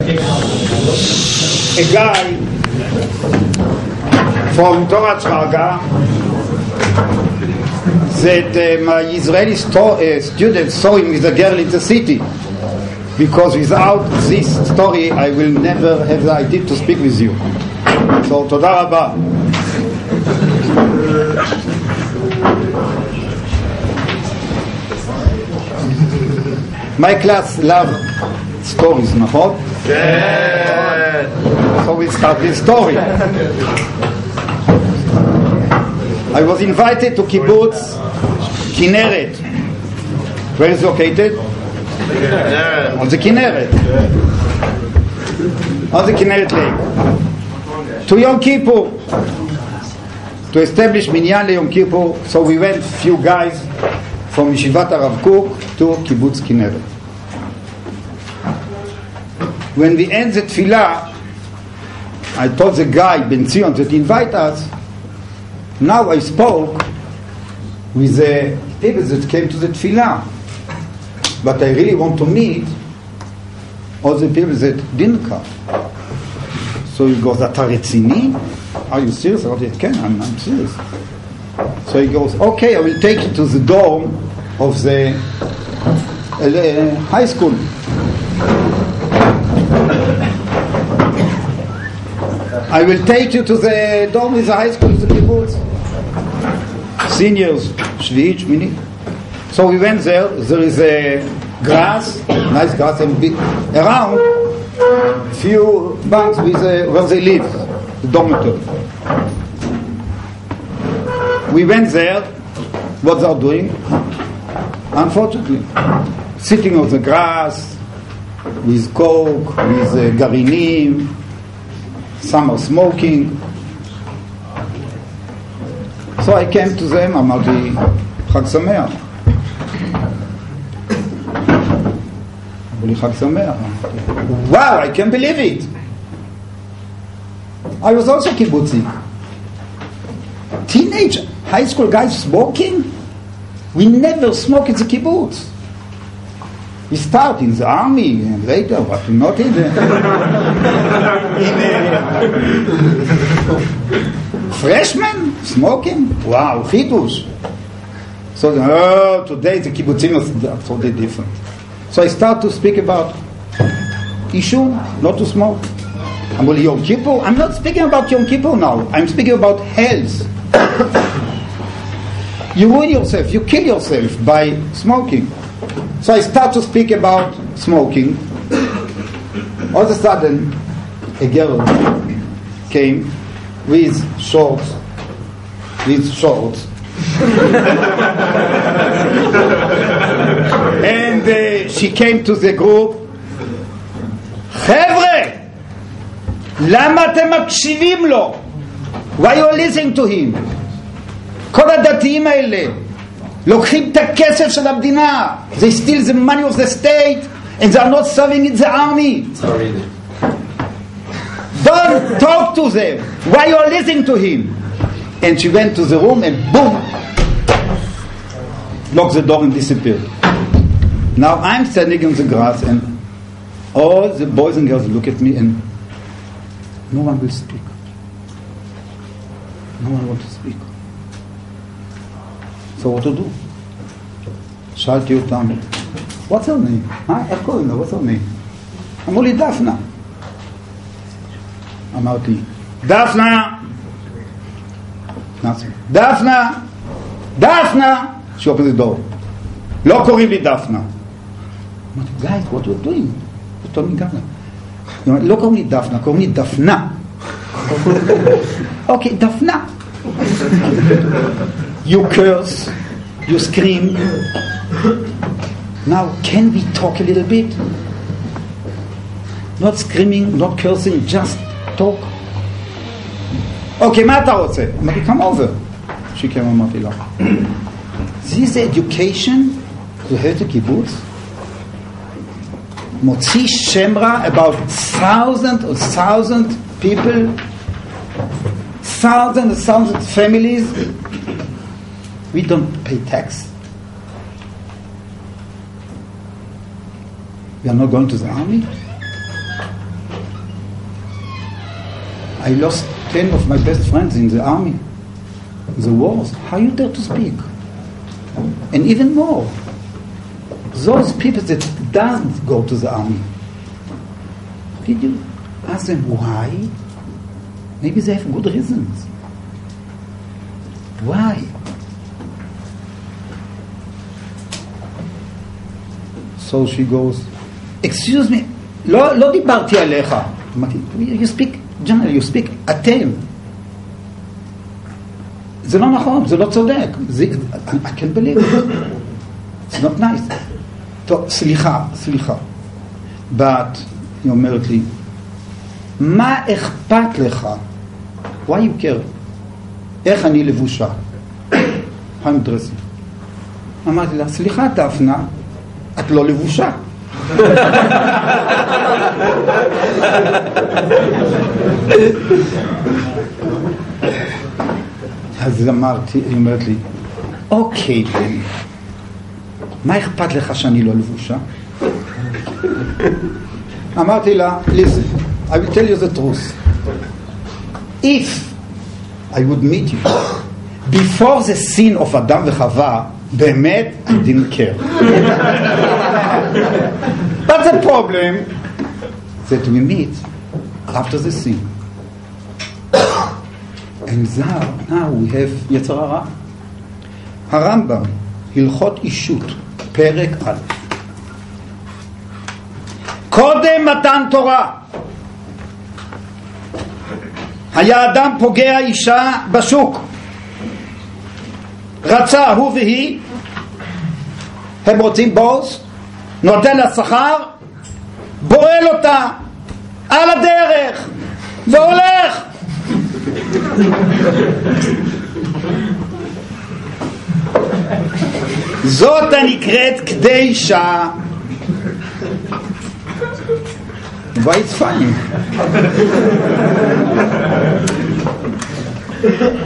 a guy from Torah Shraga that uh, my Israeli sto- uh, students saw him with a girl in the city. Because without this story, I will never have the idea to speak with you. So, תודה רבה. My class love stories, נכון? So we start with story. I was invited to kibbutz Kinneret. Where is it located? On the Kinneret. On the Kinneret Lake. To Yom Kippur. To establish Minyan Yom Kippur. So we went, few guys from Yeshivat Arav Kook to Kibbutz Kinneret When we end the tefillah, I told the guy, Ben Zion, that invite us. Now I spoke with the people that came to the tefillah. But I really want to meet all the people that didn't come. So he goes, אתה רציני? Are you serious? אמרתי, כן, I'm, I'm serious. So he goes, okay, I will take you to the dorm of the uh, high school. I will take you to the dorm with the high school, the kibbutz. Seniors, shvi'it, shmini. So we went there. There is a grass, nice grass, and big, around few bunks with a, where they live, the dormitory. We went there. What they're doing? Unfortunately, sitting on the grass with coke, with uh, garinim, some are smoking. So I came to them, אמרתי, חג שמח. אמרו לי, חג שמח. Wow, I can't believe it. I was also kibbutzik. Teenage high school guys smoking? We never smoke in the kibbutz. We start in the army and later, but not in the. freshman smoking? Wow, chidush. So, oh, today the kibbutzim are totally different. So I start to speak about issue, not to smoke. I'm only Yom Kippur. I'm not speaking about Yom Kippur now. I'm speaking about health. you ruin yourself, you kill yourself by smoking. So I start to speak about smoking. All of a sudden, a girl came with shorts, with shorts. and uh, she came to the group. חבר'ה, למה אתם מקשיבים לו? Why you listening to him? כל הדתיים האלה לוקחים את הכסף של המדינה. They steal the money of the state and they are not serving in the army. Don't talk to them. Why you are listening to him? And she went to the room and boom, locked the door and disappeared. Now I'm standing on the grass and all the boys and girls look at me and no one will speak. No one wants to speak. So what to do? שאלתי אותם, what's her name? אה? איך קוראים לה? what's her name? אמרו לי דפנה. אמרתי, דפנה! דפנה! דפנה! She opened the door. לא קוראים לי דפנה. אמרתי, guys, what are you doing? You told me Ghana. לא קוראים לי דפנה, קוראים לי דפנה. אוקיי, דפנה. You curse, you scream. Now, can we talk a little bit? Not screaming, not cursing, just talk. אוקיי, מה אתה רוצה? אמרתי, come over. She came, אמרתי לה. This education to head a kibbutz מוציא שם רע about thousand or thousand people, thousand and thousand families. we don't pay tax. We are not going to the army. I lost 10 of my best friends in the army, the wars. How you dare to speak? And even more, those people that doesn't go to the army, did you ask them why? Maybe they have good reasons. Why? So she goes, excuse me, לא, לא דיברתי עליך. אמרתי, you speak, generally, you speak, אתם. זה לא נכון, זה לא צודק. זה, I can't believe it. It's not nice. טוב, סליחה, סליחה. בת, היא אומרת לי, מה אכפת לך? why you care? איך אני לבושה? I'm dressing. אמרתי לה, סליחה דפנה, את לא לבושה. אז אמרתי, היא אומרת לי, אוקיי, בני, מה אכפת לך שאני לא לבושה? אמרתי לה, listen, I will tell you the truth. If I would meet you before the sin of אדם וחווה, באמת, I didn't care. But the problem that we meet after the sin. And now, now we have יצר הרע. הרמב"ם, הלכות אישות, פרק א'. קודם מתן תורה היה אדם פוגע אישה בשוק רצה הוא והיא הם רוצים בוס נותן לה שכר בועל אותה על הדרך והולך זאת הנקראת קדישה Why it's?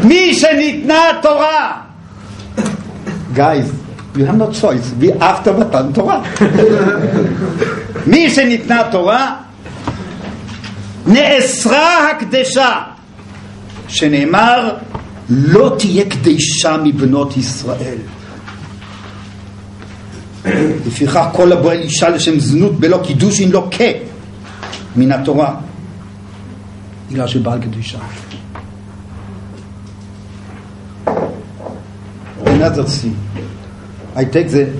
מי שניתנה תורה Guys, you have no choice, be after מתן תורה. מי שניתנה תורה, נאסרה הקדשה, שנאמר, לא תהיה קדשה מבנות ישראל. לפיכך כל הבועל אישה לשם זנות בלא קידושין לא כה מן התורה, בגלל שבעל קדושה. Another thing, I take the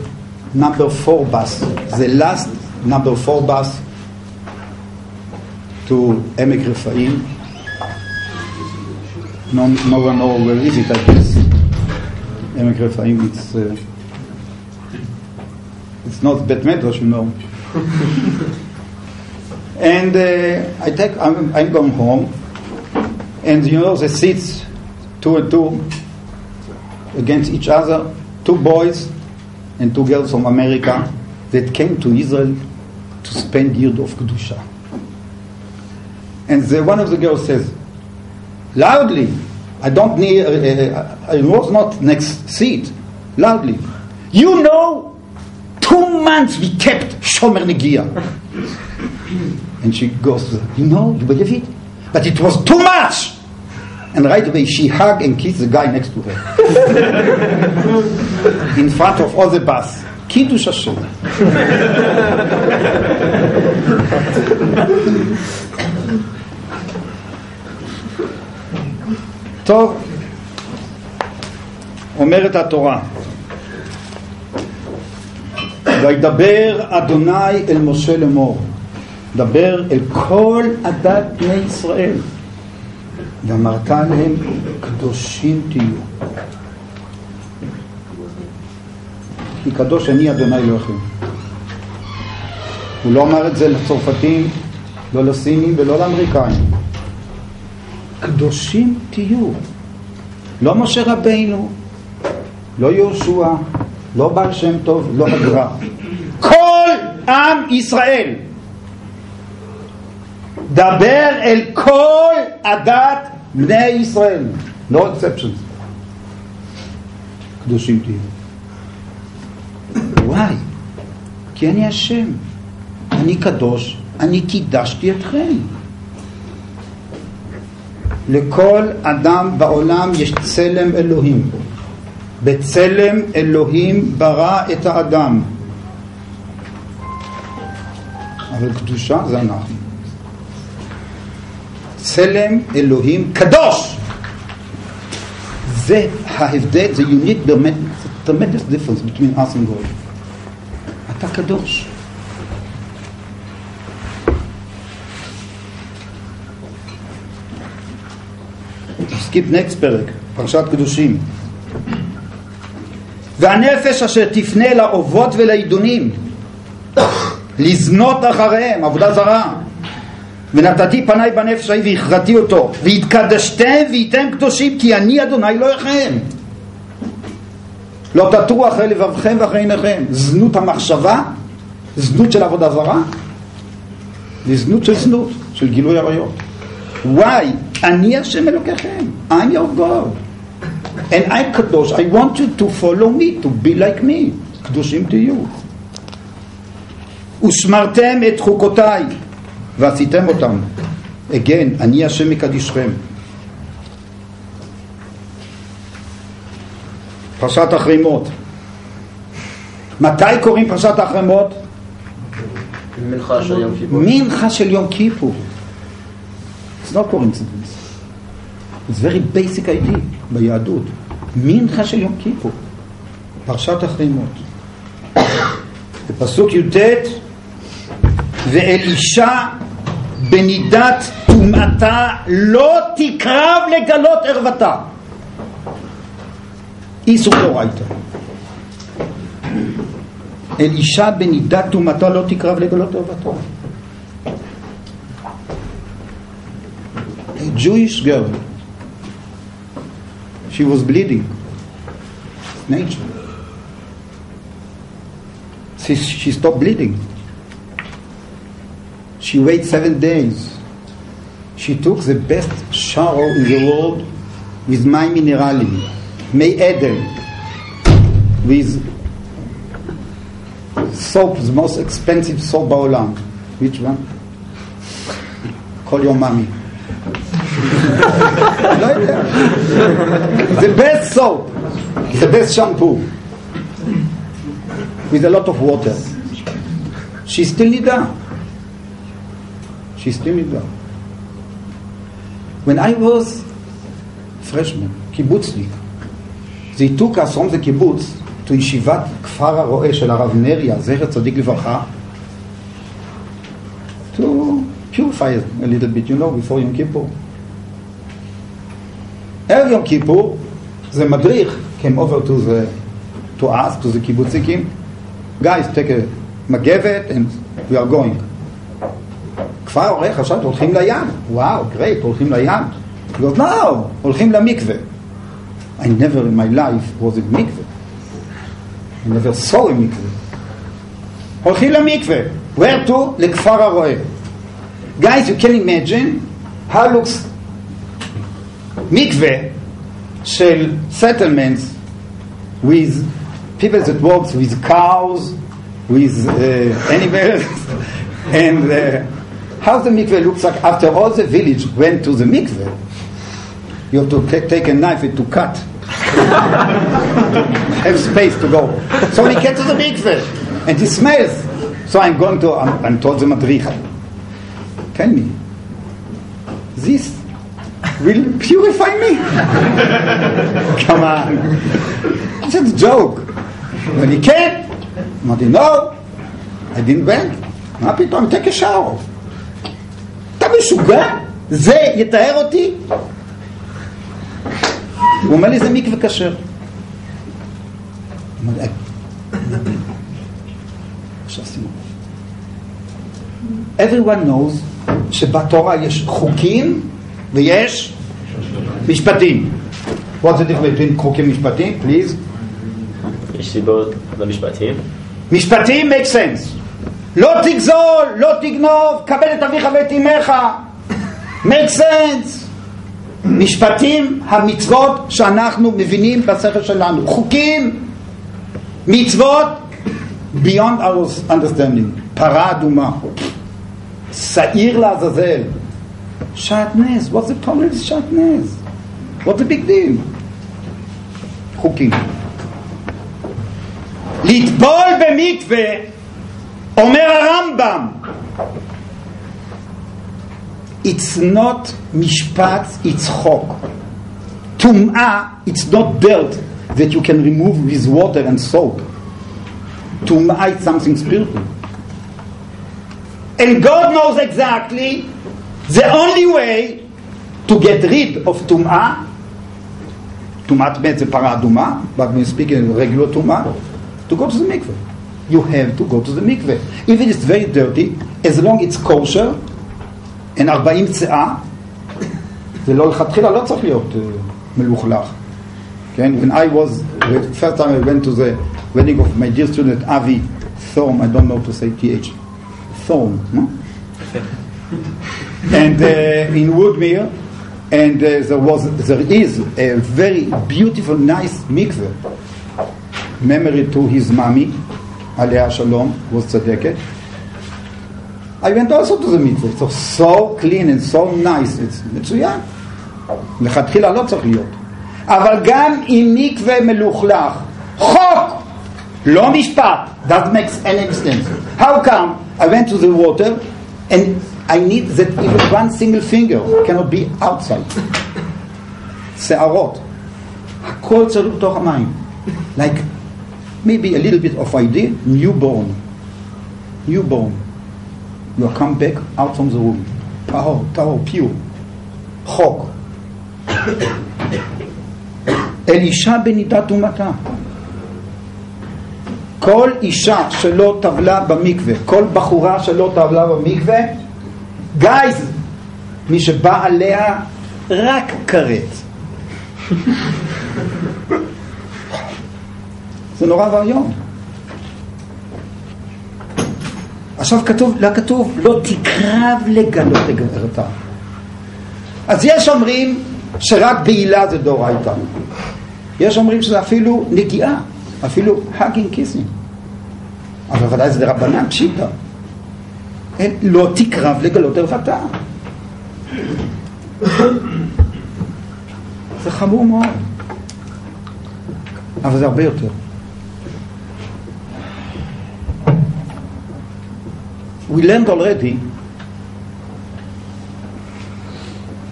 number four bus, the last number four bus to Emek. No, no one know where is it, I guess. Emek Refaim, it's, uh, it's not Bet Medrash, you know. and uh, I take, I'm, I'm going home, and you know the seats, two and two, against each other, two boys and two girls from America that came to Israel to spend year of Kedusha. And the, one of the girls says, loudly, I don't need, uh, uh, I was not next seat, loudly, you know, two months we kept Shomer Negia. and she goes, you know, you believe it? But it was too much! And right away she hugged and kissed the guy next to her. In front of all the bus. Kiddush Hashem. טוב, אומרת התורה, וידבר אדוני אל משה לאמור, דבר אל כל עדת בני ישראל, ואמרת להם, קדושים תהיו. כי קדוש אני אדוני אלוהיכם. הוא לא אמר את זה לצרפתים, לא לסינים ולא לאמריקאים. קדושים תהיו. לא משה רבינו, לא יהושע, לא בעל שם טוב, לא הגר"א. כל עם ישראל. דבר אל כל עדת בני ישראל. No exceptions. קדושים תהיו. וואי, כי אני השם. אני קדוש, אני קידשתי אתכם. לכל אדם בעולם יש צלם אלוהים. בצלם אלוהים ברא את האדם. אבל קדושה זה אנחנו. צלם אלוהים קדוש! זה ההבדל, זה unique באמת, זה tremendous difference between us and God. אתה קדוש. skip next פרק, פרשת קדושים. והנפש אשר תפנה לאובות ולידעונים, לזנות אחריהם, עבודה זרה. ונתתי פניי בנפש ההיא והכרתי אותו, והתקדשתם והייתם קדושים, כי אני אדוני לא לכם. לא תטרו אחרי לבבכם ואחרי עיניכם. זנות המחשבה, זנות של עבודה זרה, וזנות של זנות, של גילוי עריות. וואי, אני השם אלוקיכם, I'm your God. And I'm קדוש, I want you to follow me, to be like me. קדושים תהיו. ושמרתם את חוקותיי ועשיתם אותם. again, אני השם מקדישכם. פרשת החרימות. מתי קוראים פרשת החרימות? מנחה של יום כיפור. מנחה של יום כיפור. It's not coincidence. It's very basic idea ביהדות. מנחה של יום כיפור. פרשת החרימות. בפסוק י"ט ואלישע בנידת טומאתה לא תקרב לגלות ערוותה. איסור דאורייתא. אלישע בנידת טומאתה לא תקרב לגלות ערוותה. A Jewish girl, she was bleeding. Nature. She, she stopped bleeding. She waited seven days. She took the best shower in the world with my minerali, May Eden, with soap, the most expensive soap baulam. Which one? Call your mommy. the best soap, the best shampoo, with a lot of water. She's still Nida. She still need that. When I was freshman, קיבוצניק, they took us from the קיבוץ to ישיבת כפר הרועה של הרב נריה, זכר צדיק לברכה, to purify it a little bit, you know, before יום כיפור. ערב יום כיפור, זה מדריך came over to the, to us, to the קיבוצניקים, guys, take a מגבת and we are going. כפר הרועה חשבתי, הולכים לים. וואו, גרייט, הולכים לים. He goes, no, הולכים למקווה. I never in my life was in מקווה. I never saw a מקווה. הולכים למקווה. Where to? לכפר הרועה. Guys, you can imagine how looks מקווה של settlements with people that works with cows, with uh, animals, and uh, how the mikveh looks like after all the village went to the mikveh? You have to take, take a knife to cut. have space to go. So he gets to the mikveh, and he smells. So I'm going to, I'm, I'm told the madricha. Tell me, this will purify me? Come on. It's a joke. When he came, not no, I didn't went. Happy time. take a shower. משוגע? זה יטהר אותי? הוא אומר לי, זה מקווה כשר. אמרתי, עכשיו שימו לב. everyone knows שבתורה יש חוקים ויש משפטים. What's the difference between חוקים ומשפטים? Please. יש סיבות למשפטים. משפטים make sense. לא תגזול, לא תגנוב, קבל את אביך ואת אמך. make sense. משפטים, המצוות שאנחנו מבינים בשכל שלנו. חוקים, מצוות, beyond our understanding. פרה אדומה. שעיר לעזאזל. שעטנז, what's the problem with שעטנז? What's the big deal? חוקים. לטבול במקווה, אומר הרמב"ם, it's not משפט, it's חוק. טומאה, it's not dirt that you can remove with water and soap. טומאה is something spiritual. And God knows exactly the only way to get rid of טומאה, טומאת מת זה פרה אדומה, but when speaking regular טומאה, to go to the mikveh. You have to go to the mikveh. If it is very dirty, as long it's kosher, and 40 צאה, זה לא לכתחילה לא צריך להיות uh, מלוכלך. כן? When I was, the first time I went to the wedding of my dear student Avi Thorm, I don't know to say TH, Thorm, no? and uh, in Woodmere, and uh, there was, there is a very beautiful, nice mikveh, memory to his mommy, Alea Shalom, was tzadeket. I went also to the mikveh, so so clean and so nice, it's מצוין. לכתחילה לא צריך להיות. אבל גם אם מקווה מלוכלך, חוק, לא משפט, that makes any sense. How come I went to the water and I need that even one single finger cannot be outside. שערות. הכל צריך בתוך המים. Like maybe a little bit of idea, newborn. Newborn. You come back out from the room. טהור, טהור, pure. חוק. אל אישה בנידת טומאתה. כל אישה שלא טבלה במקווה, כל בחורה שלא טבלה במקווה, גייז, מי שבא עליה רק כרת. זה נורא ואיום. עכשיו כתוב, לא כתוב, לא תקרב לגלות לגרתה. אז יש אומרים שרק בעילה זה דאורייתא. יש אומרים שזה אפילו נגיעה, אפילו האגינג קיסינג. אבל ודאי זה רבנן פשיטא. לא תקרב לגלות ערוותה. זה חמור מאוד. אבל זה הרבה יותר. We learned already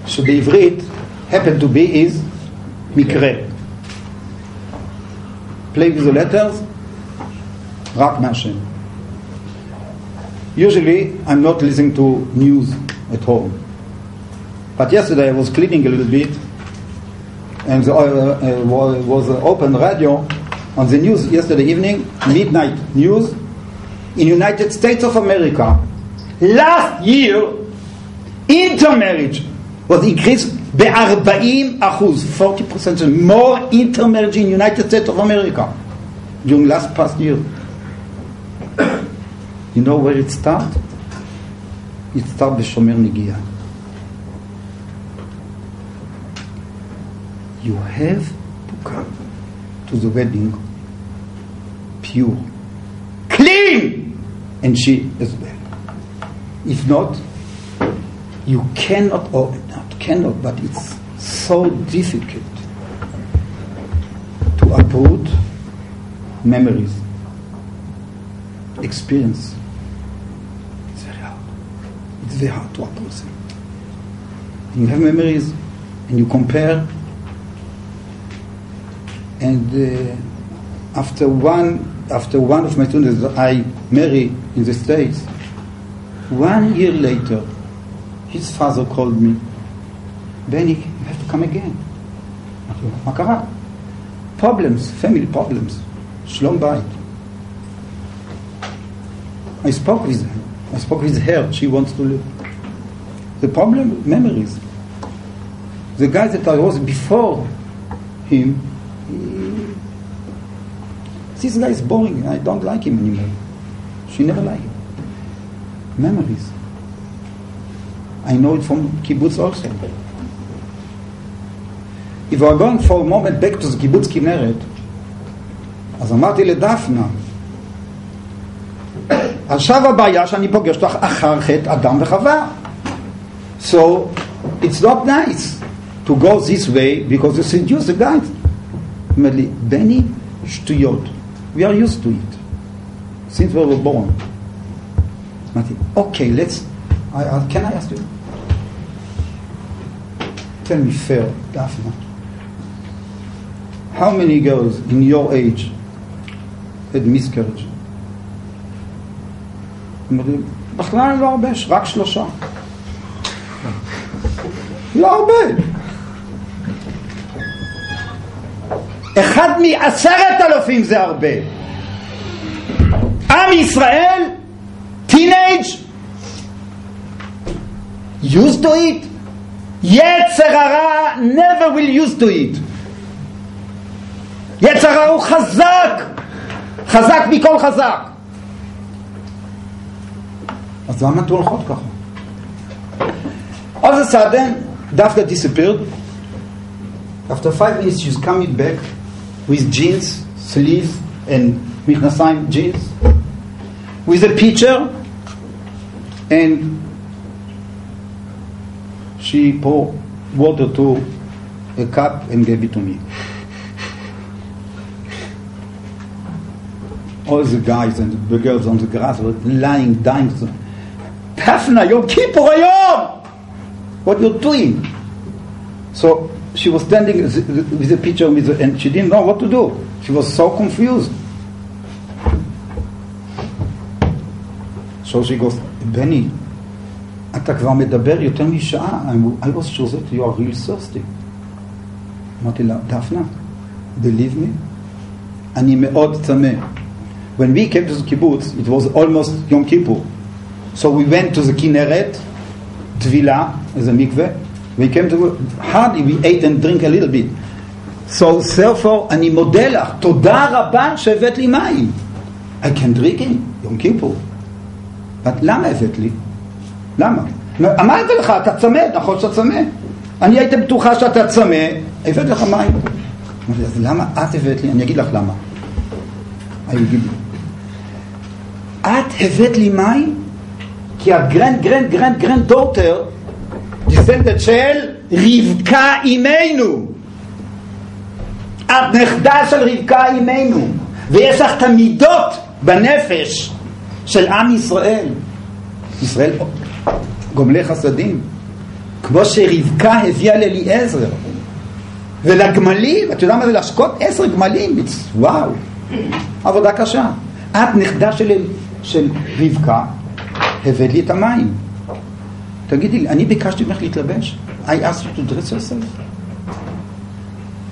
שבעברית happen to be is מקרה. play with the letters, רק מהשם. Usually I'm not listening to news at home. But yesterday I was cleaning a little bit and the, uh, uh, was, was open radio on the news yesterday evening, midnight news, in United States of America. Last year, intermarriage was increased ב-40 אחוז, 40% more intermarriage in United States of America during last past year. You know where it start? It start בשומר נגיעה. You have to come to the wedding pure, clean, and she as well. If not, you cannot, or not cannot, but it's so difficult to uproot memories, experience. It's very hard. It's very hard to uproot them. You have memories and you compare, and uh, after one after one of my students that I marry in the States, one year later, his father called me, Benny, you have to come again. אמרתי לו, מה קרה? Problems, family problems, שלום בית. I spoke with her. I spoke with her. She wants to live. The problem, memories. The guy that I was before him, he, this guy is boring. I don't like him anymore. She never liked him. Memories. I know it from kibbutz also. If we are going for a moment back to the קיבוץ כנרת, אז אמרתי לדפנה, עכשיו הבעיה שאני פוגש אותך אחר חטא אדם וחווה. So, it's not nice to go this way because you seduce the guys. אומר לי, בני, שטויות. We are used to it. Since we were born. אמרתי, אוקיי, let's... I, I, can I ask you? Tell me fair, Daphne. How many girls in your age had miscarriage? אומרים, בכלל לא הרבה, רק שלושה. לא הרבה. אחד מעשרת אלפים זה הרבה. עם ישראל, טינג' used to it. יצר הרע never will use to it. יצר הרע הוא חזק, חזק מכל חזק. אז למה אתן הולכות ככה? All of a sudden, Daphne disappeared. After five minutes, she's coming back with jeans, sleeves, and Wittgenstein jeans, with a pitcher, and she poured water to a cup and gave it to me. All the guys and the girls on the grass were lying, dying. Tafna, Yom Kippur, What you're doing? So she was standing with a picture with the, and she didn't know what to do. She was so confused. So she goes, בני, אתה כבר מדבר יותר משעה. I was sure that you are real thirsty. אמרתי לה, דפנה, believe me, אני מאוד צמא. When we came to the kibbutz, it was almost Yom Kippur. So we went to the Kinneret, Tvila, as a mikveh. We came to, hardly we ate and drink a little bit. So therefore, אני מודה לך, תודה רבה שהבאת לי מים. I can drink it, יום כיפור. למה הבאת לי? למה? אמרתי לך, אתה צמא, נכון שאתה צמא. אני הייתי בטוחה שאתה צמא, הבאתי לך מים. אז למה את הבאת לי? אני אגיד לך למה. אני אגיד את הבאת לי מים כי ה grand grand grand granddaughter descendant של רבקה אימנו. את נכדה של רבקה אימנו, ויש לך את המידות בנפש של עם ישראל. ישראל גומלי חסדים, כמו שרבקה הביאה לאליעזר. ולגמלים, אתה יודע מה זה להשקות עשר גמלים? וואו, עבודה קשה. את נכדה של, של רבקה, הבאת לי את המים. תגידי לי, אני ביקשתי ממך להתלבש? I asked you to dress yourself?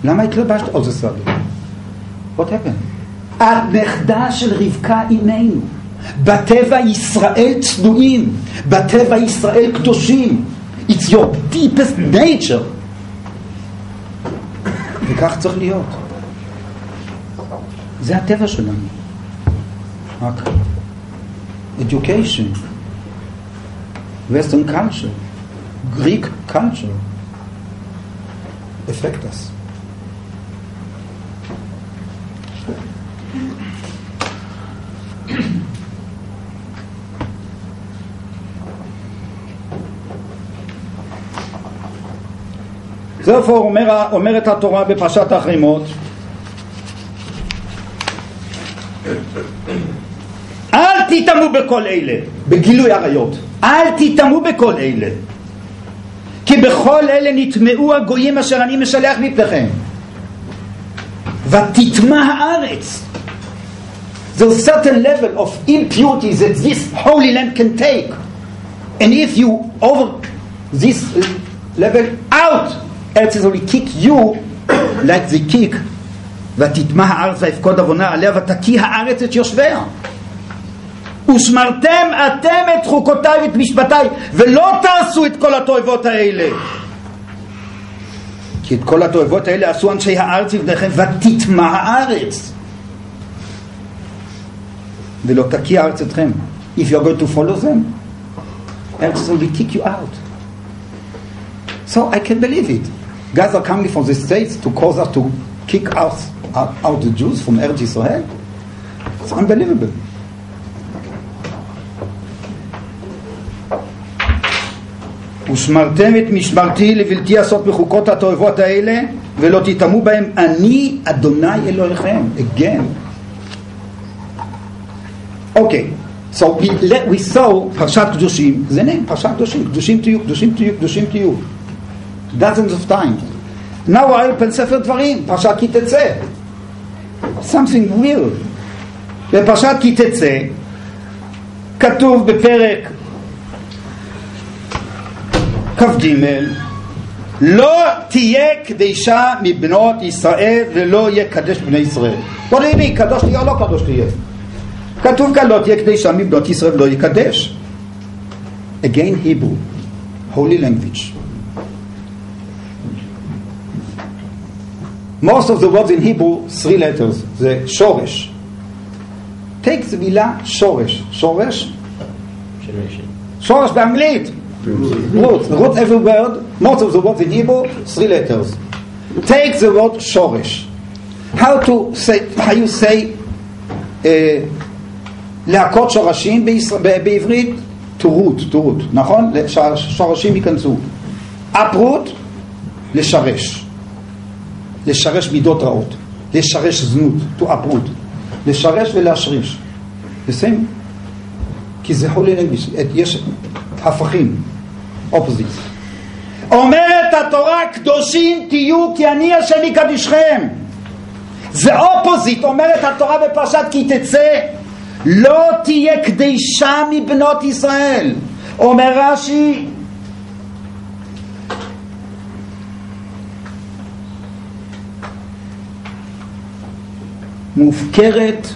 למה התלבשת? Oh, זה סבבה. What happened? את נכדה של רבקה אימנו. בטבע ישראל צנועים, בטבע ישראל קדושים. It's your deepest nature. וכך צריך להיות. זה הטבע שלנו. רק education, western culture, Greek culture. Affect us. Therefore אומר, אומרת התורה בפרשת החרימות אל תטמאו בכל אלה, בגילוי עריות, אל תטמאו בכל אלה כי בכל אלה נטמאו הגויים אשר אני משלח מפניכם. ותטמא הארץ. A certain level of impurity that this holy land can take. And if you over this level out ארץ ישראל will kick you like the kick. ותטמא הארץ ויפקוד עוונה עליה ותקיא הארץ את יושביה ושמרתם אתם את חוקותיי ואת משפטיי ולא תעשו את כל התועבות האלה כי את כל התועבות האלה עשו אנשי הארץ לבניכם ותטמא הארץ ולא תקיא הארץ אתכם if you're going to follow them ארץ will kick you out so I can believe it guys are coming from the states to cause us to kick out, out, out the Jews from Eretz Israel it's unbelievable ושמרתם את משמרתי לבלתי לעשות בחוקות התועבות האלה ולא תטמאו בהם. אני אדוני אלוהיכם again. אוקיי so we, we saw פרשת קדושים. זה נעים פרשת קדושים. קדושים תהיו קדושים תהיו קדושים תהיו. Dozens of times. Now I open ספר דברים פרשת כי תצא. Something weird בפרשת כי תצא כתוב בפרק כ"ג לא תהיה קדישה מבנות ישראל ולא יהיה קדש בני ישראל. בוא נראה, קדוש תהיה או לא קדוש תהיה? כתוב כאן לא תהיה קדישה מבנות ישראל ולא יקדש. Again Hebrew, holy language. Most of the words in Hebrew, three letters, זה שורש. take זה מילה שורש. שורש? שורש באנגלית. Root. root every word, most of the words in Hebrew, three letters. Take the word shoresh. How to say, how you say uh, להכות שורשים בעברית? to root, to root, נכון? שורשים ייכנסו. uproot, לשרש. לשרש מידות רעות. לשרש זנות, to uproot. לשרש ולהשריש. same. כי זה holy language, יש הפכים. אופוזיט. אומרת התורה קדושים תהיו כי אני השם יקדישכם זה אופוזיט אומרת התורה בפרשת כי תצא לא תהיה קדישה מבנות ישראל אומר רש"י. מופקרת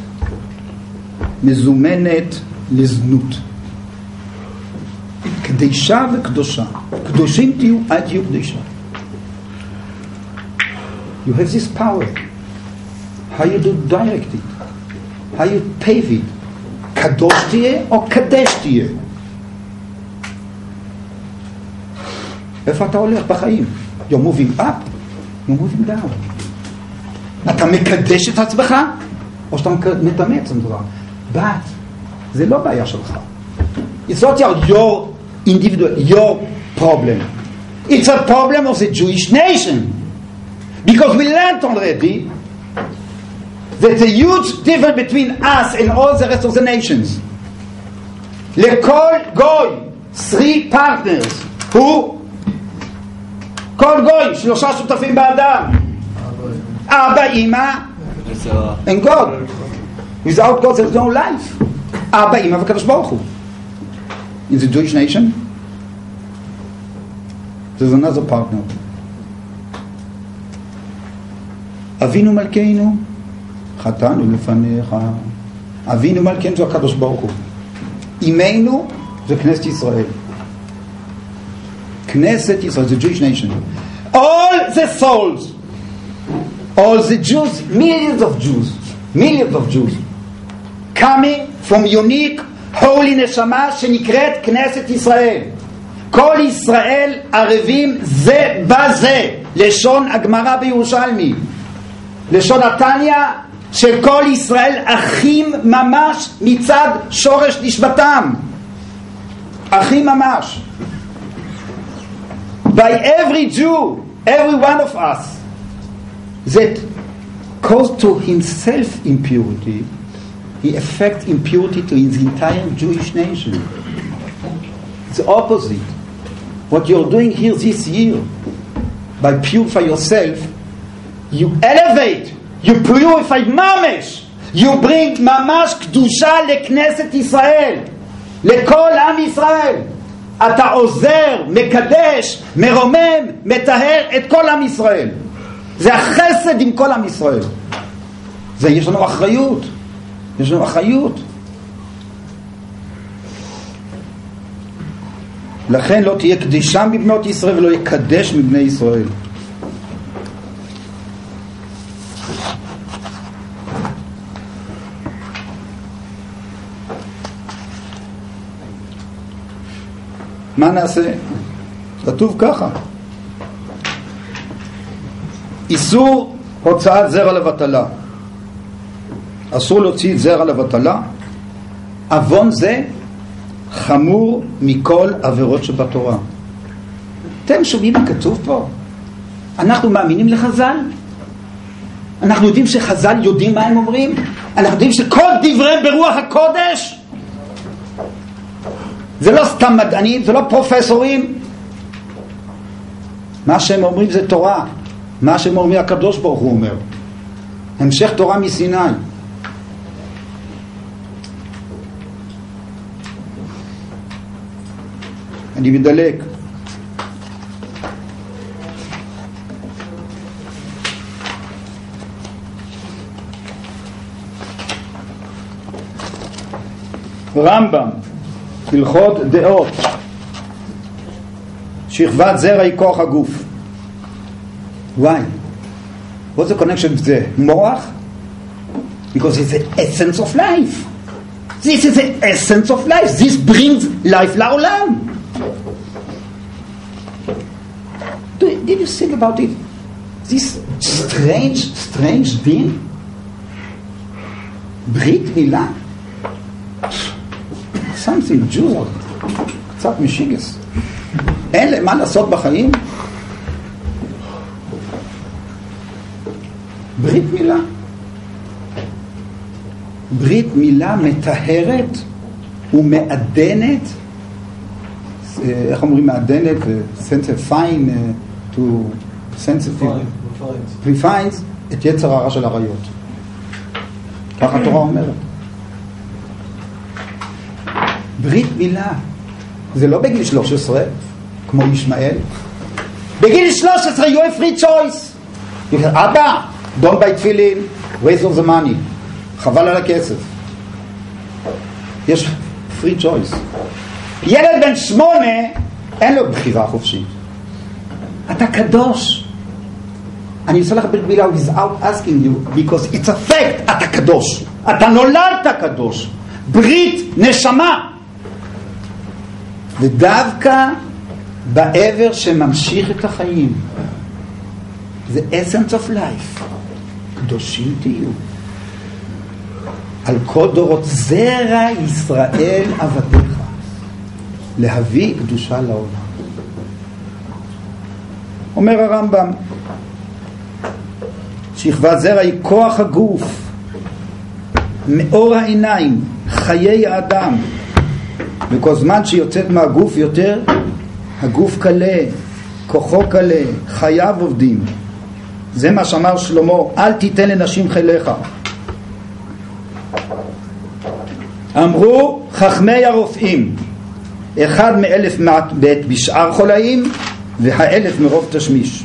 מזומנת לזנות קדישה וקדושה. קדושים תהיו, אל תהיו קדישה. You have this power. How you do direct it. How you pave it. קדוש תהיה או קדש תהיה. איפה אתה הולך בחיים? You're moving up, you're moving down. אתה מקדש את עצמך, או שאתה מטמא את עצמך. But זה לא בעיה שלך. It's not your individual, your problem. It's a problem of the Jewish nation. Because we learned already there's a huge difference between us and all the rest of the nations. לכל גוי, three partners, who? כל גוי, שלושה שותפים באדם. אבא, אימא, and God. Without God there's no life. אבא, אימא וקדוש ברוך הוא in the Jewish nation, there's another partner. אבינו מלכנו, חטאנו לפניך. אבינו מלכנו זה הקדוש ברוך הוא. אמנו זה כנסת ישראל. כנסת ישראל, זה Jewish nation. All the souls, all the Jews, millions of Jews, millions of Jews, coming from unique holy נשמה שנקראת כנסת ישראל. כל ישראל ערבים זה בזה, לשון הגמרא בירושלמי. לשון התניא של כל ישראל אחים ממש מצד שורש נשבתם. אחים ממש. By every Jew, every one of us, that goes to himself impurity, he affects impurity to his entire Jewish nation. It's the opposite. What you're doing here this year, by purify yourself, you elevate, you purify mamash, you bring mamash קדושה לכנסת ישראל, לכל עם ישראל. אתה עוזר, מקדש, מרומם, מטהר את כל עם ישראל. זה החסד עם כל עם ישראל. זה יש לנו אחריות. יש לנו אחריות. לכן לא תהיה קדישה מבנות ישראל ולא יקדש מבני ישראל. מה נעשה? כתוב ככה איסור הוצאת זרע לבטלה אסור להוציא זרע לבטלה, עוון זה חמור מכל עבירות שבתורה. אתם שומעים מה כתוב פה? אנחנו מאמינים לחז"ל? אנחנו יודעים שחז"ל יודעים מה הם אומרים? אנחנו יודעים שכל דבריהם ברוח הקודש? זה לא סתם מדענים, זה לא פרופסורים. מה שהם אומרים זה תורה. מה שהם אומרים הקדוש ברוך הוא אומר. המשך תורה מסיני. מדלג. רמב"ם, הלכות דעות, שכבת זרע היא כוח הגוף. וואי, what's the connection with the מוח? Because it's the essence of life. This is the essence of life. This brings life לעולם. Did you think about it? This strange, strange thing? ברית מילה? something Jews, קצת משיגס. אין להם מה לעשות בחיים? ברית מילה. ברית מילה מטהרת ומעדנת, איך אומרים מעדנת? פיין, to sensitive, refines את יצר הרע של הריות. ככה התורה אומרת. ברית מילה. זה לא בגיל 13, כמו ישמעאל. בגיל 13 you have free choice. אבא, don't buy תפילין, waste of the money. חבל על הכסף. יש free choice. ילד בן שמונה, אין לו בחירה חופשית. אתה קדוש. אני לך ברית מילה without asking you, because it's a fact, אתה קדוש. אתה נולדת קדוש. ברית נשמה. ודווקא בעבר שממשיך את החיים. זה essence of life. קדושים תהיו. על כל דורות זרע ישראל עבדיך, להביא קדושה לעולם. אומר הרמב"ם, שכבת זרע היא כוח הגוף, מאור העיניים, חיי האדם, וכל זמן שיוצאת מהגוף יותר, הגוף קלה, כוחו קלה, חייו עובדים. זה מה שאמר שלמה, אל תיתן לנשים חיליך. אמרו חכמי הרופאים, אחד מאלף בעת בשאר חולאים והאלף מרוב תשמיש.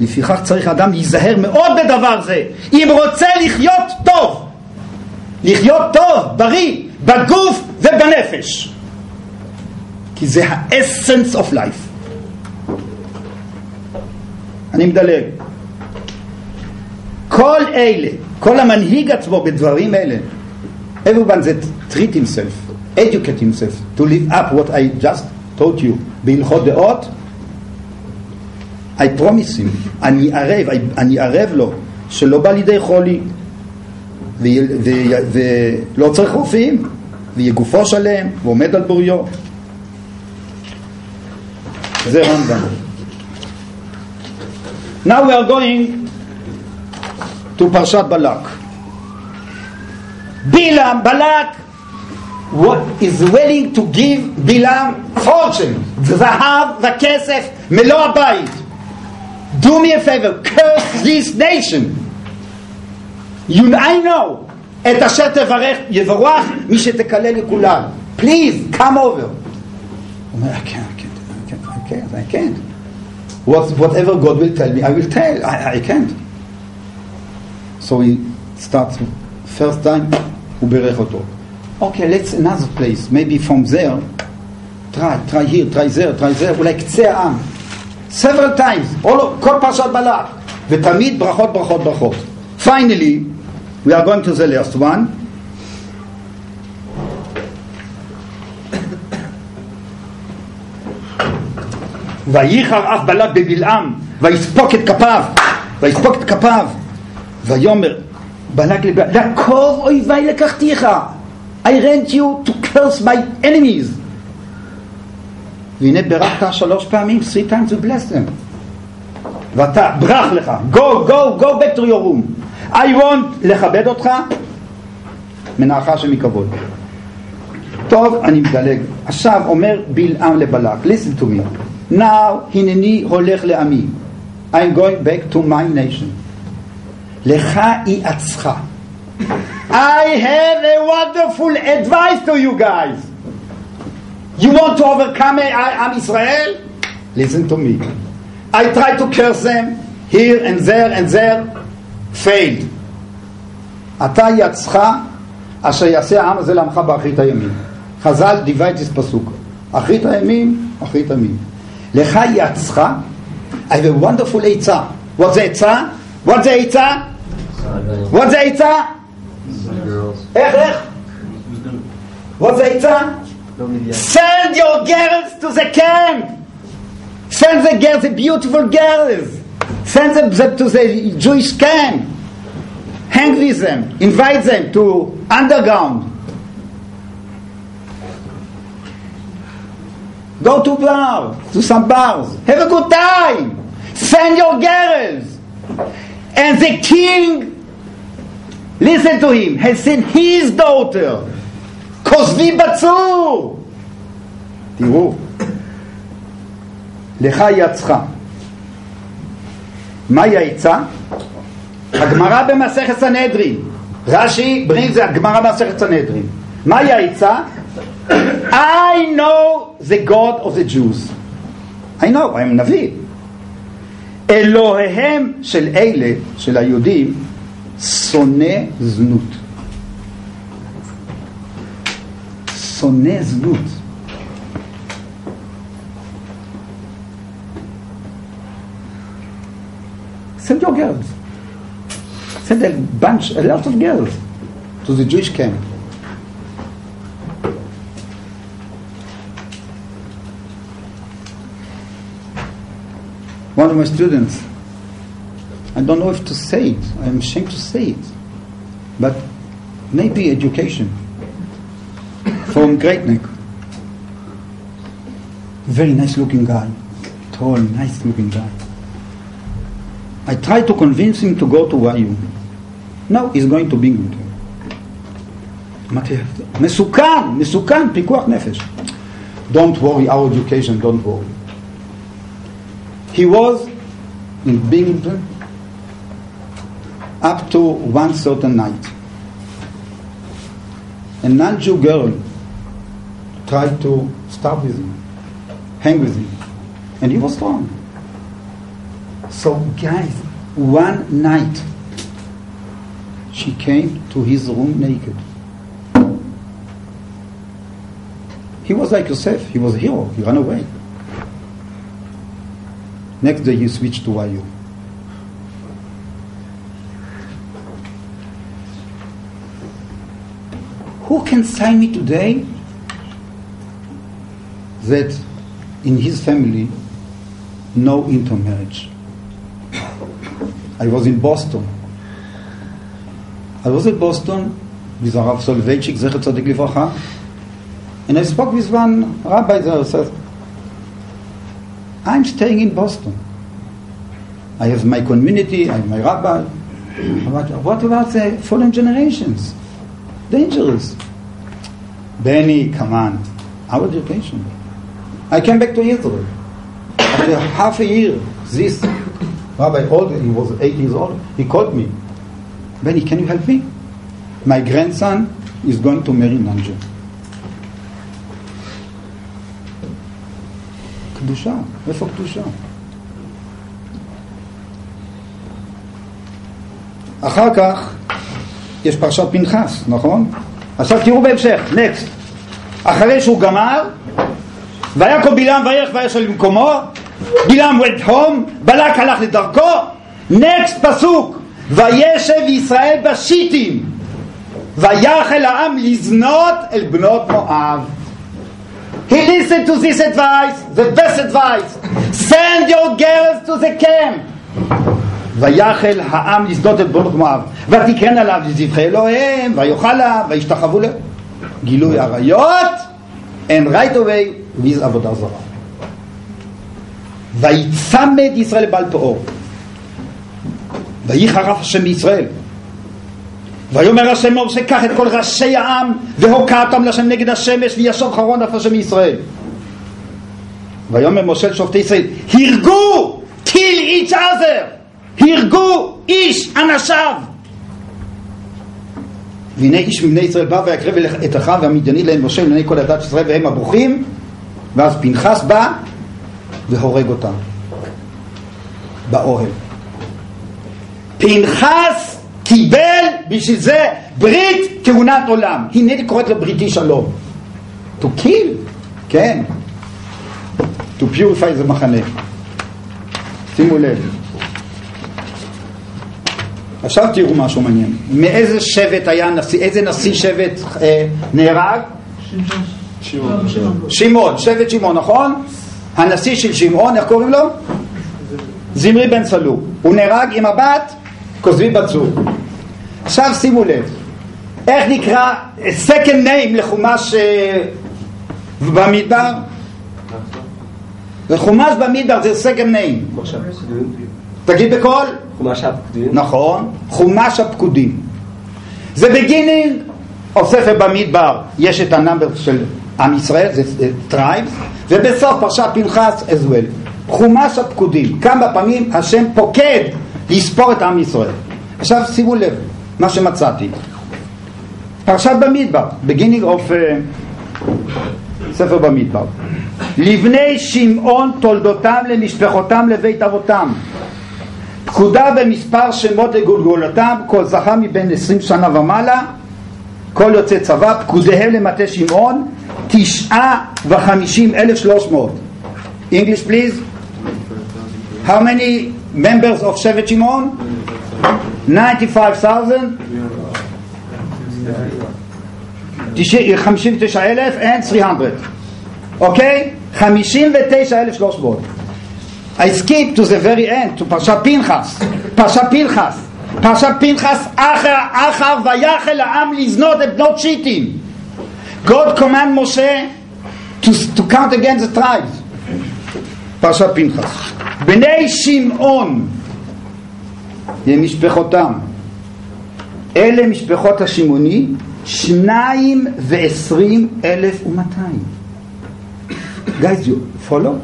לפיכך צריך אדם להיזהר מאוד בדבר זה, אם רוצה לחיות טוב, לחיות טוב, בריא, בגוף ובנפש. כי זה האסנס אוף לייף. אני מדלג. כל אלה, כל המנהיג עצמו בדברים אלה, everyone that treat himself, educate himself to live up what I just told you בהלכות דעות, I promise him, אני ערב, אני ערב לו שלא בא לידי חולי. ולא צריך רופאים ויהיה גופו שלם ועומד על בוריו. זה רמב"ם. Now we are going to פרשת בלק. בלעם, בלק is willing to give בלעם fortune זהב וכסף מלוא הבית do me a favor curse this nation you, I know את אשר תברך יבורך מי שתקלל לכולם please come over הוא אומר I can't, I can't, I can't, I can't What, whatever God will tell me I will tell, I, I can't so he starts first time הוא בירך אותו okay let's another place maybe from there try, try here, try there, try there אולי קצה העם several times all, כל פרשת בלק ותמיד ברכות ברכות ברכות finally We are going to the last one. וייחר אף בלק בבלעם, ויספוק את כפיו, ויספוק את כפיו, ויאמר בלק לבלעם, לעקוב אויבי לקחתיך, I rent you to curse my enemies. והנה ברכת שלוש פעמים, three times you bless them. ואתה, ברח לך, go, go, go back to your room. I want לכבד אותך, מנעך השם מכבוד. טוב, אני מדלג. עכשיו אומר בלעם לבלק, listen to me. Now הנני הולך לעמי. I'm going back to my nation. לך יעצך. I have a wonderful advice to you guys. You want to overcome Am Israel? Listen to me. I tried to curse them here and there and there, failed. אתה יצך אשר יעשה העם הזה לעמך באחרית הימים. חז"ל דיווה את פסוק. אחרית הימים, אחרית הימים. לך יצך, I have a wonderful עצה. What זה עצה? What זה עצה? What זה עצה? איך, איך? What זה עצה? Send your girls to the camp! Send the girls, the beautiful girls! Send them to the Jewish camp! Hang with them, invite them to underground. Go to bar, to some bars, have a good time. Send your girls. And the king, listen to him, has sent his daughter, כוזבי בצור. תראו, לך יצחה. מהי העצה? הגמרא במסכת סנהדרין. רש"י, ברינג זה הגמרא במסכת סנהדרין. מהי העצה? I know the God of the Jews. I know, I'm נביא. אלוהיהם של אלה, של היהודים, שונא זנות. שונא זנות. Send your girls. Send a bunch, a lot of girls to the Jewish camp. One of my students, I don't know if to say it, I'm ashamed to say it, but maybe education from Great Neck. Very nice looking guy, tall, nice looking guy. I tried to convince him to go to YU. No, he's going to Binghamton. אמרתי, מסוכן, מסוכן, פיקוח נפש. Don't worry, our education, don't worry. He was in Binghamton up to one certain night. A non-Jew girl tried to start with him, hang with him, and he was strong. So, guys, one night she came to his room naked. He was like Yosef, he was a hero, he ran away. Next day he switched to YU. Who can sign me today that in his family no intermarriage? I was in Boston. I was in Boston with Rav Soloveitchik, Zecher Tzadik Livracha, and I spoke with one rabbi there said, I'm staying in Boston. I have my community, I have my rabbi. But what about the fallen generations? Dangerous. Benny, come on. Our education. I came back to Israel. After half a year, this rabbi, old, he was eight years old, he called me. Benny, can you help me? My grandson is going to marry non-Jew. קדושה, איפה קדושה? אחר כך יש פרשת פנחס, נכון? עכשיו תראו בהמשך, נקסט. אחרי שהוא גמר, ויקום בלעם וילך וישל למקומו, בלעם went home, בלק הלך לדרכו, נקסט פסוק, וישב ישראל בשיטים, ויחל העם לזנות אל בנות מואב. He listened to this advice, the best advice. Send your girls to the camp. ויחל העם לשדות את בנות מואב, ותקרן עליו לזבחי אלוהיהם, ויאכל לה, וישתחוו לה. גילוי עריות, and right away with עבודה זרה. ויצמד ישראל לבעל פאור. ויהי חרף השם בישראל. ויאמר השם משה קח את כל ראשי העם והוקעתם לשם נגד השמש וישוב חרון אף השם מישראל. ויאמר משה לשופטי ישראל הרגו kill each other הרגו איש אנשיו והנה איש מבני ישראל בא ויקרב את אחיו והמדייני להם משה ולעיני כל הדת ישראל והם הברוכים ואז פנחס בא והורג אותם באוהל. פנחס קיבל בשביל זה ברית כהונת עולם. הנה קוראת לו בריתי שלום. To kill, כן. To purify זה מחנה. שימו לב. עכשיו תראו משהו מעניין. מאיזה שבט היה נשיא, איזה נשיא שבט אה, נהרג? שמעון. שמעון, שבט שמעון, נכון? הנשיא של שמעון, איך קוראים לו? זמרי בן סלוא. הוא נהרג עם הבת כוזבי בת צור. עכשיו שימו לב, איך נקרא second name לחומש אה, במדבר? חומש במדבר זה second name. תגיד בקול. חומש הפקודים. נכון, חומש הפקודים. זה beginning ספר במדבר, יש את ה number של עם ישראל, זה tribes, ובסוף פרשת פנחס as well. חומש הפקודים, כמה פעמים השם פוקד לספור את עם ישראל. עכשיו שימו לב, מה שמצאתי. פרשת במדבר, beginning of uh, ספר במדבר. לבני שמעון תולדותם למשפחותם לבית אבותם. פקודה במספר שמות לגולגולתם, כל זכה מבין עשרים שנה ומעלה, כל יוצא צבא, פקודיהם למטה שמעון, תשעה וחמישים אלף שלוש מאות. English please. How many members of שבט שמעון? 95,000? 59,000 and 300. אוקיי? 59,300. I skip to the very end, to פרשת פנחס. פרשת פנחס. פרשת פנחס אחר אחר ויחל העם לזנות את בנות שיטים. God command משה to, to count against the tribes. פרשת פנחס. בני שמעון, משפחותם, אלה משפחות השמעוני, שניים ועשרים אלף ומאתיים. Guys, you follow?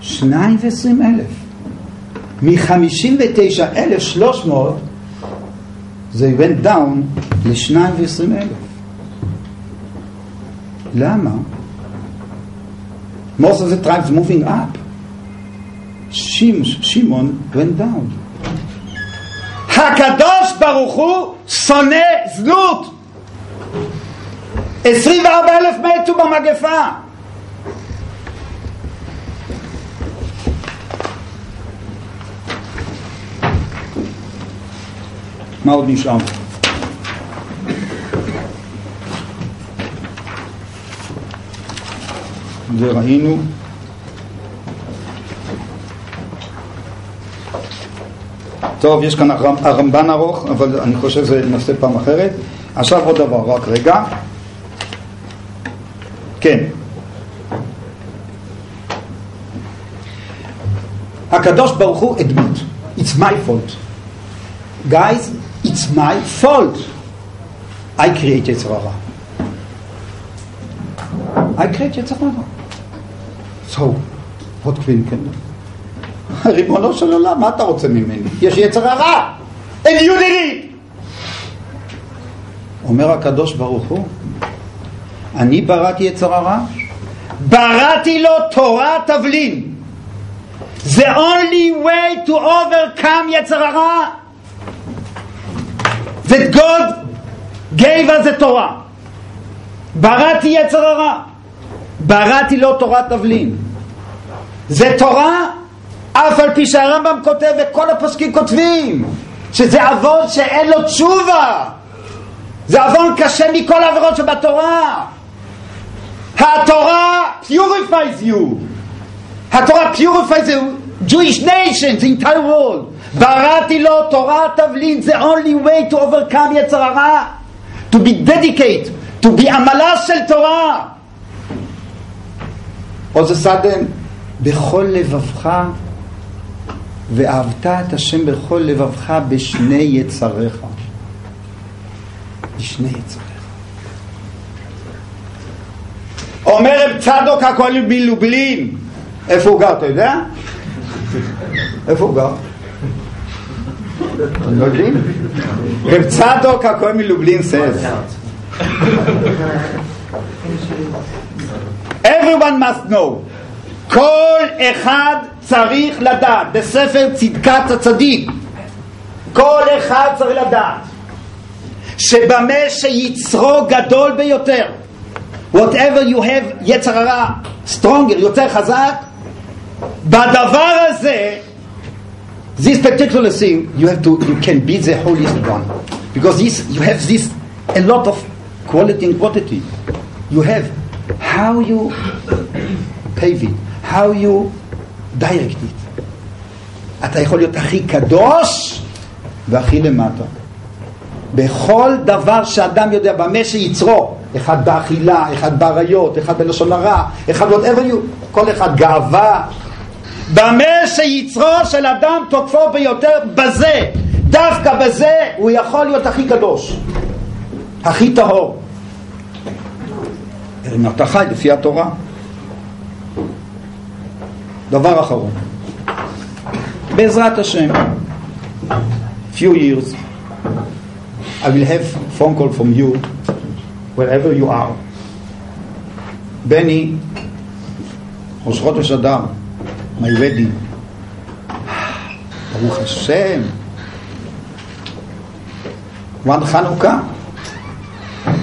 שניים ועשרים אלף. מחמישים ותשע אלף שלוש מאות זה went down לשניים ועשרים אלף. למה? most of the tribes moving up. שמעון went down. הקדוש ברוך הוא שונא זנות. 24 אלף מתו במגפה. מה עוד נשאר? זה ראינו. טוב, יש כאן הרמב"ן ארוך, אבל אני חושב שזה נושא פעם אחרת. עכשיו עוד דבר, רק רגע. כן. הקדוש ברוך הוא הדמות. It's my fault. Guys, it's my fault. I create יצר הרע. I create יצר הרע. So, what can can ריבונו של עולם, מה אתה רוצה ממני? יש יצר הרע! And you did it! אומר הקדוש ברוך הוא, אני בראתי יצר הרע, בראתי לו תורה תבלין. The only way to overcome יצר הרע that God gave us the תורה. בראתי יצר הרע, בראתי לו תורת תבלין. זה תורה אף על פי שהרמב"ם כותב וכל הפוסקים כותבים שזה עוון שאין לו תשובה. זה עוון קשה מכל העבירות שבתורה. התורה purifies you. התורה purifies the Jewish nation, the entire world בראתי לו תורה תבלין the only way to overcome יצר הרע to be dedicated to be עמלה של תורה a sudden בכל לבבך, ואהבת את השם בכל לבבך בשני יצריך. בשני יצריך. אומר רב צדוק הכל מלובלין, איפה הוא גר, אתה יודע? איפה הוא גר? לא יודעים? רב צדוק הכל מלובלין says everyone must know כל אחד צריך לדעת בספר צדקת הצדיק כל אחד צריך לדעת שבמה שיצרו גדול ביותר whatever you have יצר הרע stronger, יותר חזק בדבר הזה this particular thing you have to you can be the holiest one because this you have this a lot of quality and quantity you have how you pave it how you direct it אתה יכול להיות הכי קדוש והכי למטה בכל דבר שאדם יודע במה שיצרו אחד באכילה, אחד באריות, אחד בלשון הרע, אחד whatever you, כל אחד גאווה במה שיצרו של אדם תוקפו ביותר בזה דווקא בזה הוא יכול להיות הכי קדוש הכי טהור. אם אתה חי לפי התורה. דבר אחרון. בעזרת השם few years I will have phone call from you wherever you are. בני ראש חודש אדר my wedding ברוך השם one Hanukkah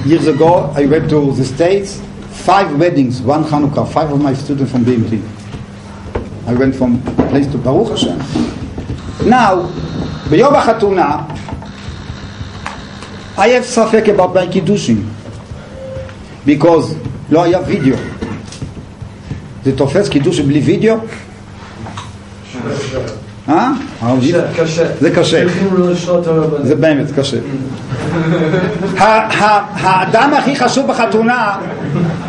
years ago I went to the States five weddings one Hanukkah five of my students from BMT I went from place to Baruch Hashem. Now, ביום החתונה, I have ספק about my קידושים, because לא היה וידאו. זה תופס קידושים בלי וידאו? אה? קשה. זה קשה. את הרבנים. זה באמת קשה. האדם הכי חשוב בחתונה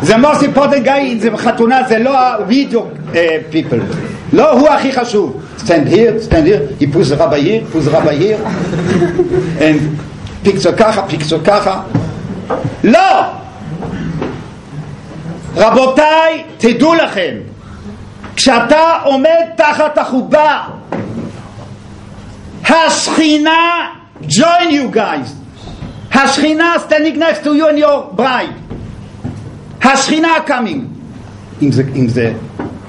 זה most important guy, זה בחתונה זה לא ה-video uh, people. לא הוא הכי חשוב. stand here, stand here, he puts the rabbi here, puts the rabbi here, and picture ככה, picture ככה. לא! רבותיי, תדעו לכם, כשאתה עומד תחת החובה השכינה join you guys. השכינה standing next to you and your bride השכינה coming. אם זה, אם זה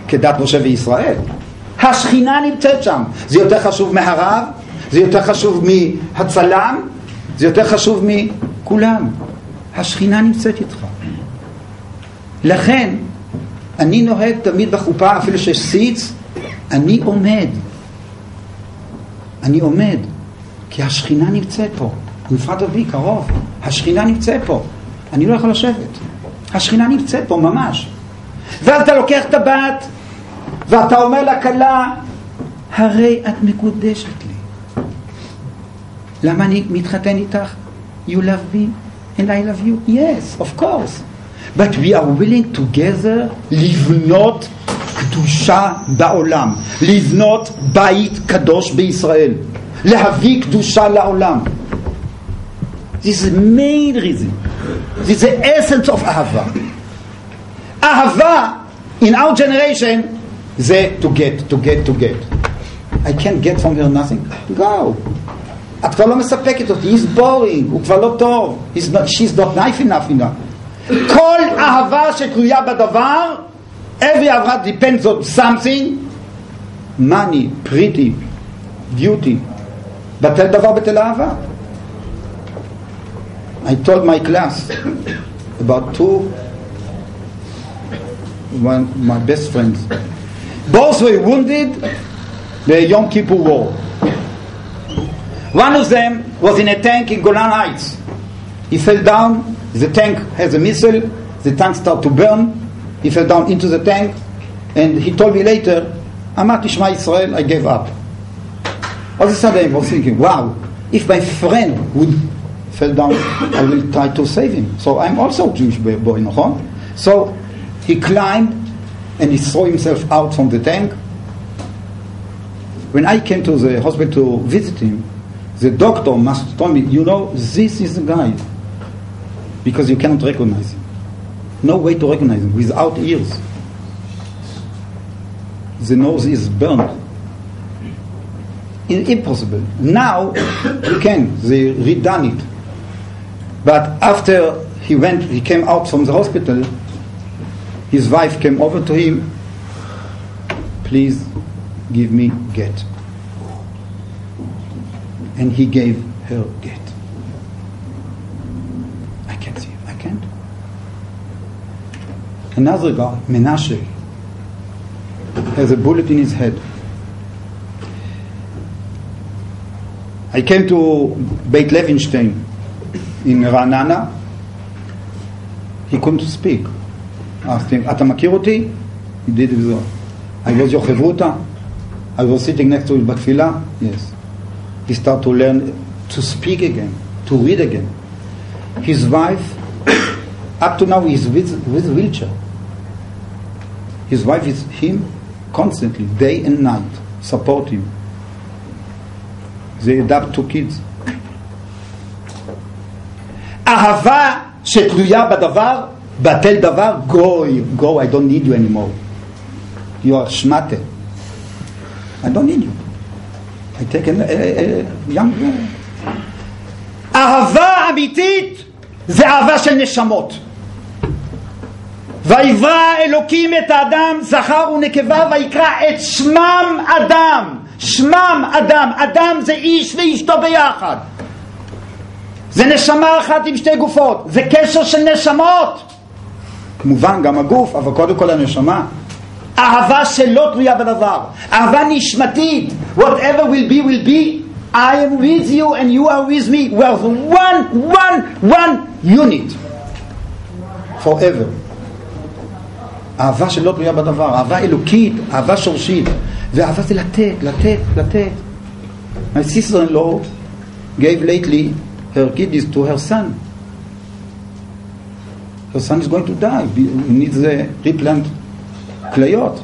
כדת משה וישראל. השכינה נמצאת שם. זה יותר חשוב מהרב זה יותר חשוב מהצלם זה יותר חשוב מכולם. השכינה נמצאת איתך. לכן אני נוהג תמיד בחופה אפילו שיש סיץ אני עומד אני עומד, כי השכינה נמצאת פה, נפרד אבי קרוב, השכינה נמצאת פה, אני לא יכול לשבת, השכינה נמצאת פה ממש. ואז אתה לוקח את הבת, ואתה אומר לכלה, הרי את מקודשת לי. למה אני מתחתן איתך? You love me and I love you? Yes, of course. But we are willing together לבנות קדושה בעולם, לבנות בית קדוש בישראל, להביא קדושה לעולם. This is the main reason. This is the essence of אהבה. אהבה, in our generation, זה to get, to get, to get. I can't get from her nothing. Go. את כבר לא מספקת אותי, he's boring, הוא כבר לא טוב, he's not, she's not nice enough enough. כל אהבה שתלויה בדבר, every אהבה depends on something, money, pretty, beauty, בטל דבר בטל אהבה. I told my class about two, one, my best friends. Both were wounded the Yom Kippur War. One of them was in a tank in Golan Heights. He fell down, the tank has a missile, the tank started to burn, he fell down into the tank, and he told me later, Amat Ishma Israel, I gave up. All of a sudden, I was thinking, wow, if my friend would fell down, I will try to save him. So I'm also Jewish boy, no? So he climbed and he threw himself out from the tank. When I came to the hospital to visit him, the doctor must told me, you know, this is the guy, because you cannot recognize him. No way to recognize him without ears. The nose is burned. I- Impossible. Now you can. They redone it. But after he went, he came out from the hospital. His wife came over to him. Please give me get. And he gave her get. I can't see. I can't. Another guy, Menashe, has a bullet in his head. I came to Beit Levinstein in Ranana. He couldn't speak. asked him, אתה מכיר אותי? He did it well. I was your חברותא? I was sitting next to him בתפילה? Yes. He started to learn to speak again, to read again. His wife, up to now, is with, with wheelchair. His wife is him constantly, day and night, support him. They adopt two kids. אהבה שתלויה בדבר, בטל דבר, go, go, I don't need you anymore. You are שמטה. I don't need you. I take a, a, a young girl. אהבה אמיתית זה אהבה של נשמות. ויברא אלוקים את האדם זכר ונקבה ויקרא את שמם אדם. שמם אדם. אדם זה איש ואשתו ביחד. זה נשמה אחת עם שתי גופות. זה קשר של נשמות. כמובן גם הגוף אבל קודם כל הנשמה. אהבה שלא תלויה בדבר. אהבה נשמתית. Whatever will be will be. I am with you and you are with me. We are one one one unit. Forever אהבה שלא תלויה בדבר, אהבה אלוקית, אהבה שורשית, ואהבה זה לתת, לתת, לתת. My sister-in-law gave lately her kidneys to her son. Her son is going to die, he needs a replant כליות.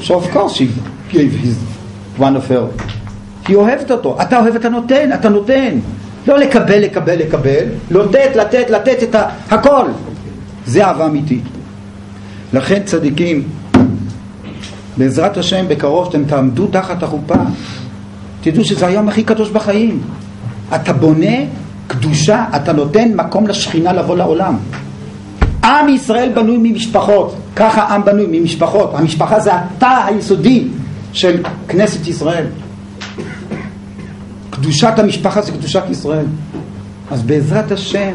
So of course she gave his, one of her. היא אוהבת אותו, אתה אוהב אתה נותן, אתה נותן. לא לקבל, לקבל, לקבל, לתת, לתת, לתת את הכל. זה אהבה אמיתית. לכן צדיקים, בעזרת השם בקרוב אתם תעמדו תחת החופה, תדעו שזה היום הכי קדוש בחיים. אתה בונה קדושה, אתה נותן מקום לשכינה לבוא לעולם. עם ישראל בנוי ממשפחות, ככה עם בנוי ממשפחות. המשפחה זה התא היסודי של כנסת ישראל. קדושת המשפחה זה קדושת ישראל. אז בעזרת השם,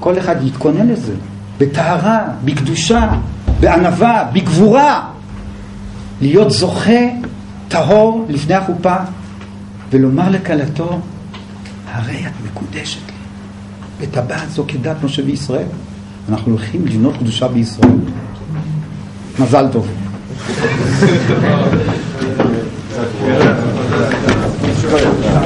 כל אחד יתכונן לזה, בטהרה, בקדושה, בענווה, בגבורה, להיות זוכה, טהור, לפני החופה, ולומר לכלתו, הרי את מקודשת לי, וטבעת זו כדת משה וישראל. אנחנו הולכים לבנות קדושה בישראל. מזל טוב.